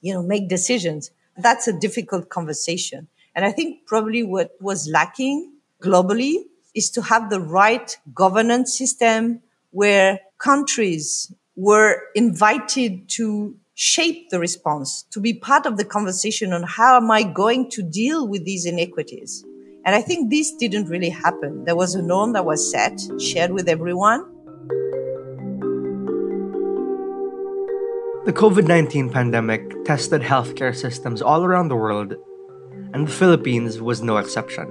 you know, make decisions? That's a difficult conversation. And I think probably what was lacking globally is to have the right governance system where countries were invited to shape the response, to be part of the conversation on how am I going to deal with these inequities. And I think this didn't really happen. There was a norm that was set, shared with everyone. The COVID 19 pandemic tested healthcare systems all around the world, and the Philippines was no exception.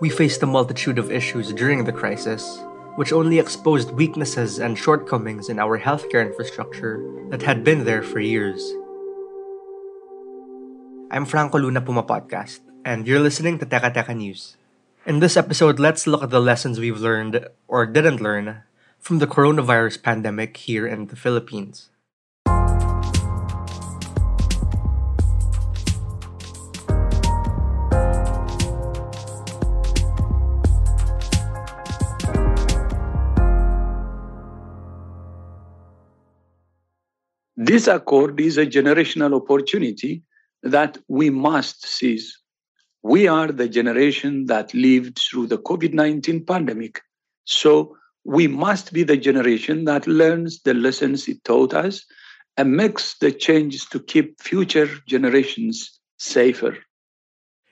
We faced a multitude of issues during the crisis, which only exposed weaknesses and shortcomings in our healthcare infrastructure that had been there for years. I'm Franco Luna Puma Podcast, and you're listening to Teka Teka News. In this episode, let's look at the lessons we've learned, or didn't learn, from the coronavirus pandemic here in the Philippines. This accord is a generational opportunity that we must seize. We are the generation that lived through the COVID 19 pandemic. So we must be the generation that learns the lessons it taught us and makes the changes to keep future generations safer.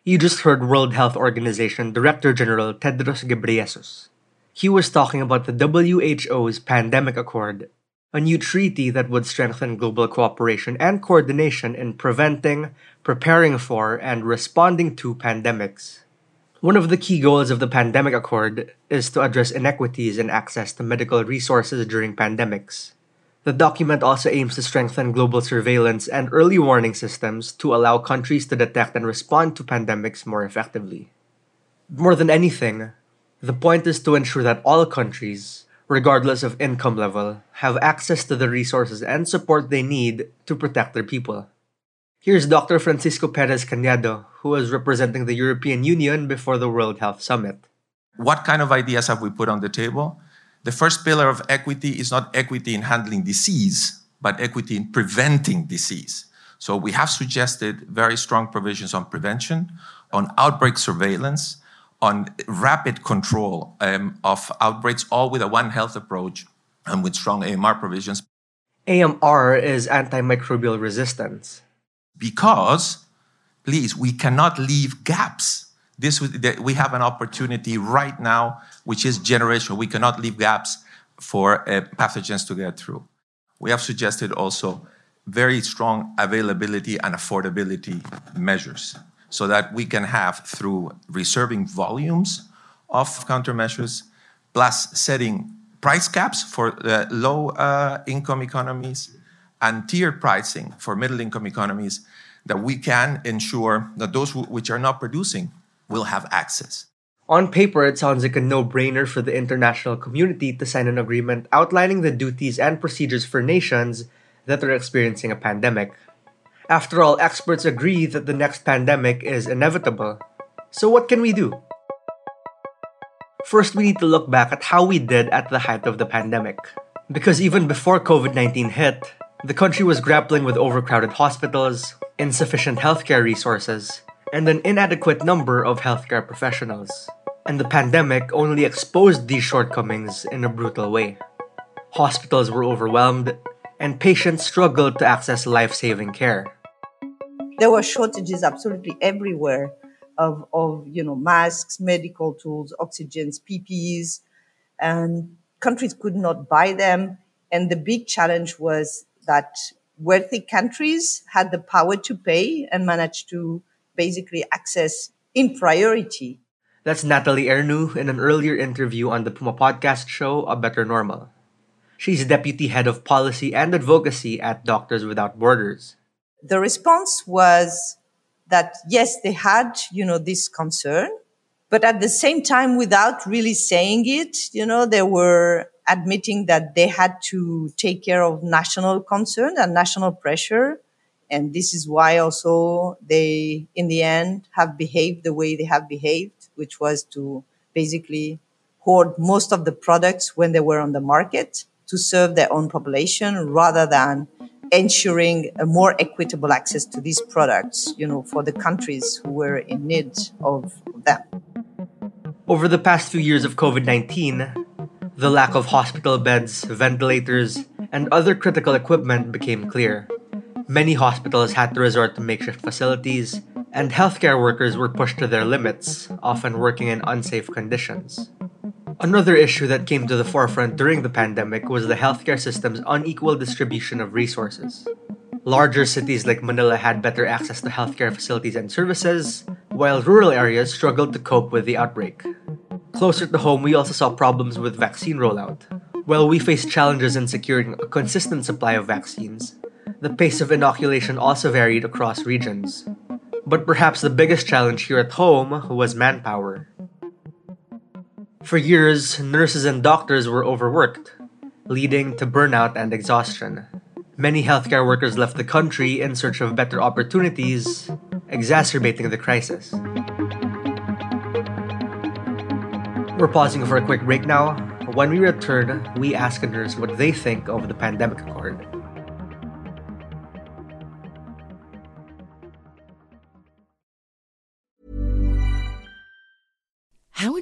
You just heard World Health Organization Director General Tedros Ghebreyesus. He was talking about the WHO's pandemic accord a new treaty that would strengthen global cooperation and coordination in preventing, preparing for, and responding to pandemics. One of the key goals of the Pandemic Accord is to address inequities in access to medical resources during pandemics. The document also aims to strengthen global surveillance and early warning systems to allow countries to detect and respond to pandemics more effectively. More than anything, the point is to ensure that all countries, regardless of income level, have access to the resources and support they need to protect their people. Here's Dr. Francisco Perez Canedo, who was representing the European Union before the World Health Summit. What kind of ideas have we put on the table? The first pillar of equity is not equity in handling disease, but equity in preventing disease. So we have suggested very strong provisions on prevention, on outbreak surveillance, on rapid control um, of outbreaks, all with a One Health approach and with strong AMR provisions. AMR is antimicrobial resistance. Because, please, we cannot leave gaps. This we have an opportunity right now, which is generational. We cannot leave gaps for uh, pathogens to get through. We have suggested also very strong availability and affordability measures so that we can have through reserving volumes of countermeasures plus setting price caps for uh, low uh, income economies and tiered pricing for middle income economies that we can ensure that those which are not producing will have access. On paper, it sounds like a no brainer for the international community to sign an agreement outlining the duties and procedures for nations that are experiencing a pandemic. After all, experts agree that the next pandemic is inevitable. So, what can we do? First, we need to look back at how we did at the height of the pandemic. Because even before COVID 19 hit, the country was grappling with overcrowded hospitals, insufficient healthcare resources, and an inadequate number of healthcare professionals. And the pandemic only exposed these shortcomings in a brutal way. Hospitals were overwhelmed, and patients struggled to access life saving care. There were shortages absolutely everywhere of, of you know masks, medical tools, oxygens, PPEs, and countries could not buy them. And the big challenge was that wealthy countries had the power to pay and managed to basically access in priority. That's Natalie Ernoult in an earlier interview on the Puma podcast show, A Better Normal. She's Deputy Head of Policy and Advocacy at Doctors Without Borders. The response was that yes, they had, you know, this concern, but at the same time, without really saying it, you know, they were admitting that they had to take care of national concern and national pressure. And this is why also they, in the end, have behaved the way they have behaved, which was to basically hoard most of the products when they were on the market to serve their own population rather than ensuring a more equitable access to these products, you know, for the countries who were in need of them. Over the past few years of COVID 19, the lack of hospital beds, ventilators, and other critical equipment became clear. Many hospitals had to resort to makeshift facilities, and healthcare workers were pushed to their limits, often working in unsafe conditions. Another issue that came to the forefront during the pandemic was the healthcare system's unequal distribution of resources. Larger cities like Manila had better access to healthcare facilities and services, while rural areas struggled to cope with the outbreak. Closer to home, we also saw problems with vaccine rollout. While we faced challenges in securing a consistent supply of vaccines, the pace of inoculation also varied across regions. But perhaps the biggest challenge here at home was manpower. For years, nurses and doctors were overworked, leading to burnout and exhaustion. Many healthcare workers left the country in search of better opportunities, exacerbating the crisis. We're pausing for a quick break now. When we return, we ask a nurse what they think of the pandemic accord.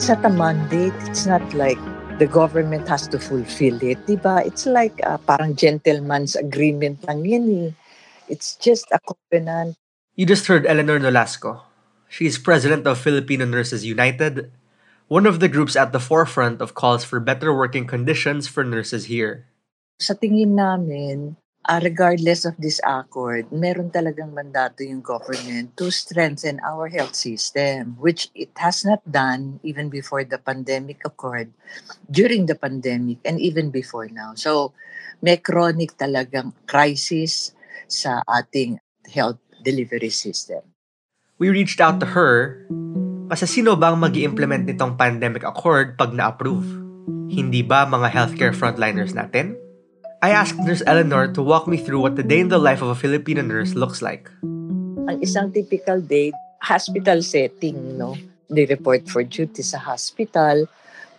It's not a mandate. It's not like the government has to fulfill it, diba? It's like uh, parang gentleman's agreement lang yun eh. It's just a covenant. You just heard Eleanor Nolasco. She's president of Filipino Nurses United, one of the groups at the forefront of calls for better working conditions for nurses here. Sa tingin namin, uh, regardless of this accord, meron talagang mandato yung government to strengthen our health system, which it has not done even before the pandemic occurred, during the pandemic, and even before now. So, may chronic talagang crisis sa ating health delivery system. We reached out to her kasi sino bang mag implement nitong pandemic accord pag na-approve? Hindi ba mga healthcare frontliners natin? I asked Nurse Eleanor to walk me through what the day in the life of a Filipino nurse looks like. Ang isang typical day, hospital setting, no? they report for duty sa hospital,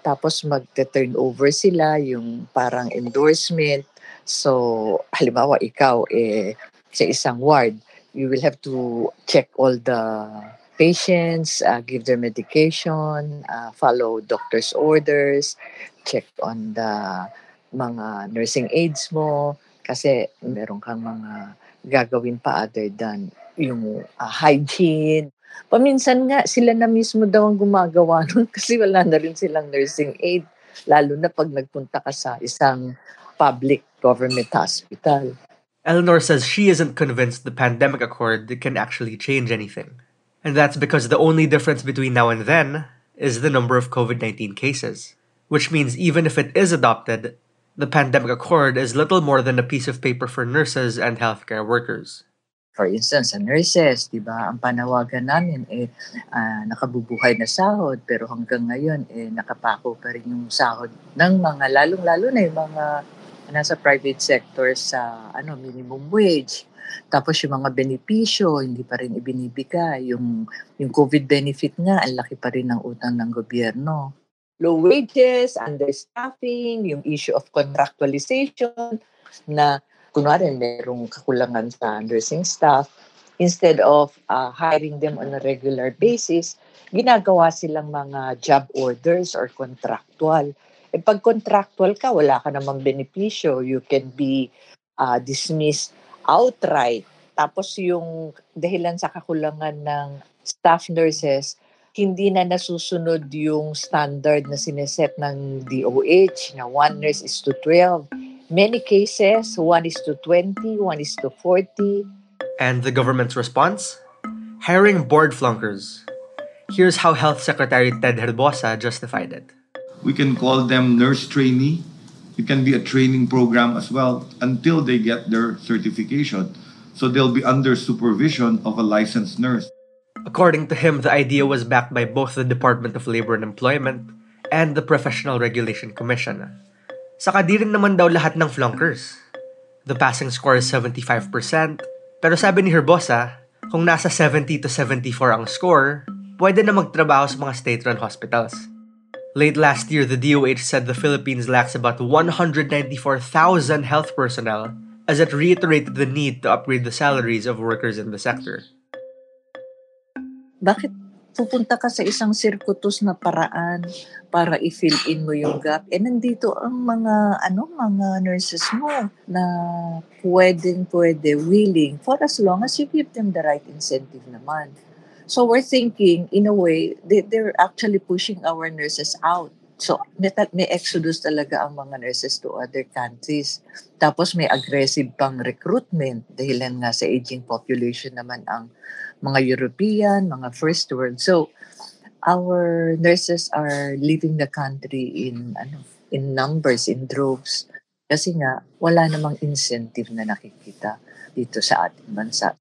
tapos magte-turn over sila yung parang endorsement. So, halimbawa ikaw eh sa isang ward, you will have to check all the patients, uh, give their medication, uh, follow doctor's orders, check on the mga nursing aides mo kasi meron kang mga gagawin pa other than yung uh, hygiene. Paminsan nga, sila na mismo daw ang gumagawa nun kasi wala na rin silang nursing aid. Lalo na pag nagpunta ka sa isang public government hospital. Eleanor says she isn't convinced the pandemic accord can actually change anything. And that's because the only difference between now and then is the number of COVID 19 cases. Which means even if it is adopted, the pandemic accord is little more than a piece of paper for nurses and healthcare workers. For instance, sa nurses, di ba, ang panawagan namin eh uh, nakabubuhay na sahod pero hanggang ngayon eh nakapako pa rin yung sahod ng mga lalong-lalo na yung mga nasa private sector sa ano minimum wage. Tapos yung mga benepisyo, hindi pa rin ibinibigay. Yung, yung COVID benefit nga, ang laki pa rin ng utang ng gobyerno. Low wages, understaffing, yung issue of contractualization na kunwari merong kakulangan sa nursing staff, instead of uh, hiring them on a regular basis, ginagawa silang mga job orders or contractual. E pag contractual ka, wala ka namang benepisyo. You can be uh, dismissed outright. Tapos yung dahilan sa kakulangan ng staff nurses, hindi na nasusunod yung standard na sineset ng DOH na one nurse is to 12 Many cases, one is to 20, one is to 40. And the government's response? Hiring board flunkers. Here's how Health Secretary Ted Herbosa justified it. We can call them nurse trainee. It can be a training program as well until they get their certification. So they'll be under supervision of a licensed nurse. According to him, the idea was backed by both the Department of Labor and Employment and the Professional Regulation Commission. Saka di rin naman daw lahat ng flunkers. The passing score is 75%, pero sabi ni Herbosa, kung nasa 70 to 74 ang score, pwede na magtrabaho sa mga state-run hospitals. Late last year, the DOH said the Philippines lacks about 194,000 health personnel as it reiterated the need to upgrade the salaries of workers in the sector. Bakit pupunta ka sa isang circuitous na paraan para i-fill in mo yung gap. Eh nandito ang mga ano mga nurses mo na pwedeng pwede willing for as long as you give them the right incentive naman. So we're thinking in a way they, they're actually pushing our nurses out. So may, may exodus talaga ang mga nurses to other countries. Tapos may aggressive pang recruitment dahilan nga sa aging population naman ang mga European, mga first world. So, our nurses are leaving the country in ano in numbers, in droves. Kasi nga, wala namang incentive na nakikita dito sa ating bansa.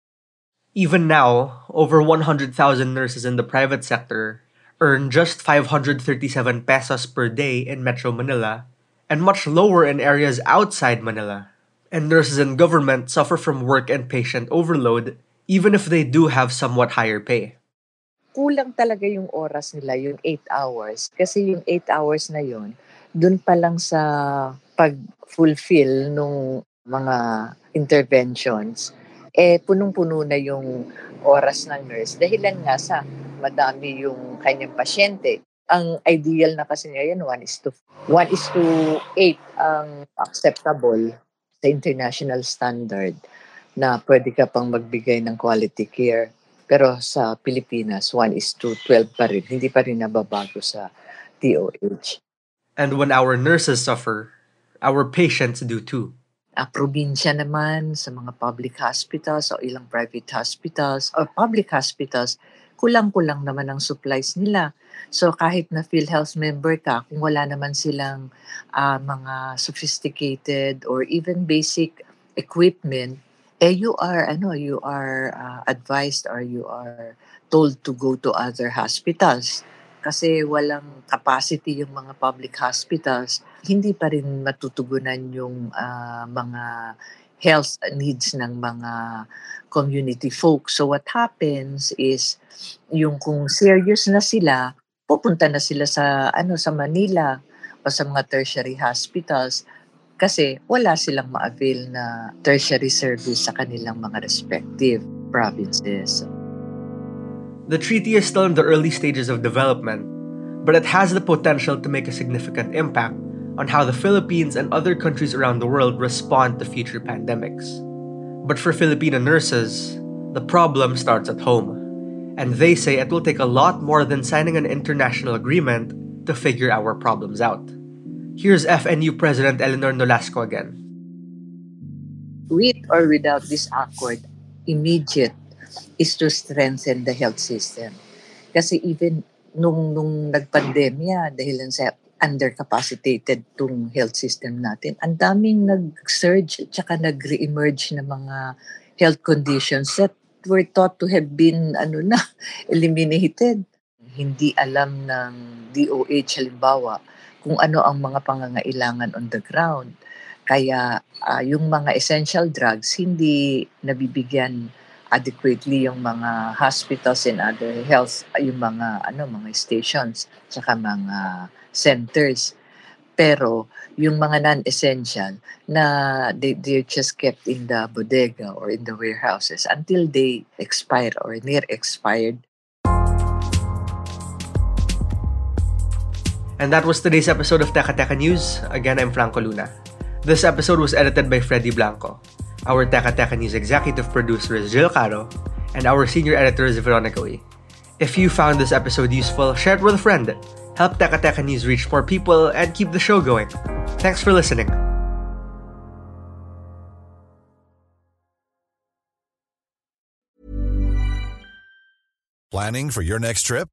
Even now, over 100,000 nurses in the private sector earn just 537 pesos per day in Metro Manila and much lower in areas outside Manila. And nurses in government suffer from work and patient overload even if they do have somewhat higher pay. Kulang talaga yung oras nila, yung 8 hours. Kasi yung 8 hours na yon dun pa lang sa pag-fulfill nung mga interventions, eh punong-puno na yung oras ng nurse. Dahilan nga sa madami yung kanyang pasyente. Ang ideal na kasi niya yan, 1 is to 1 is to 8 ang acceptable sa international standard na pwede ka pang magbigay ng quality care. Pero sa Pilipinas, 1 is to 12 pa rin. Hindi pa rin nababago sa DOH. And when our nurses suffer, our patients do too. A probinsya naman sa mga public hospitals o ilang private hospitals or public hospitals, kulang-kulang naman ang supplies nila. So kahit na PhilHealth member ka, kung wala naman silang uh, mga sophisticated or even basic equipment, eh you are ano you are uh, advised or you are told to go to other hospitals. Kasi walang capacity yung mga public hospitals. Hindi pa rin matutugunan yung uh, mga health needs ng mga community folks. So what happens is yung kung serious na sila, pupunta na sila sa ano sa Manila o sa mga tertiary hospitals kasi wala silang ma-avail na tertiary service sa kanilang mga respective provinces. The treaty is still in the early stages of development, but it has the potential to make a significant impact on how the Philippines and other countries around the world respond to future pandemics. But for Filipino nurses, the problem starts at home. And they say it will take a lot more than signing an international agreement to figure our problems out. Here's FNU President Eleanor Nolasco again. With or without this accord, immediate is to strengthen the health system. Kasi even nung, nung nagpandemya, dahil sa undercapacitated tong health system natin, ang daming nag-surge at saka nag-re-emerge na mga health conditions that were thought to have been ano na, eliminated. Hindi alam ng DOH halimbawa kung ano ang mga pangangailangan on the ground. Kaya uh, yung mga essential drugs hindi nabibigyan adequately yung mga hospitals and other health yung mga ano mga stations saka mga centers pero yung mga non-essential na they, they're just kept in the bodega or in the warehouses until they expire or near expired And that was today's episode of Teka Teka News. Again, I'm Franco Luna. This episode was edited by Freddy Blanco. Our Teka Teka News executive producer is Jill Caro, and our senior editor is Veronica Uy. If you found this episode useful, share it with a friend. Help Teka Teka News reach more people and keep the show going. Thanks for listening. Planning for your next trip?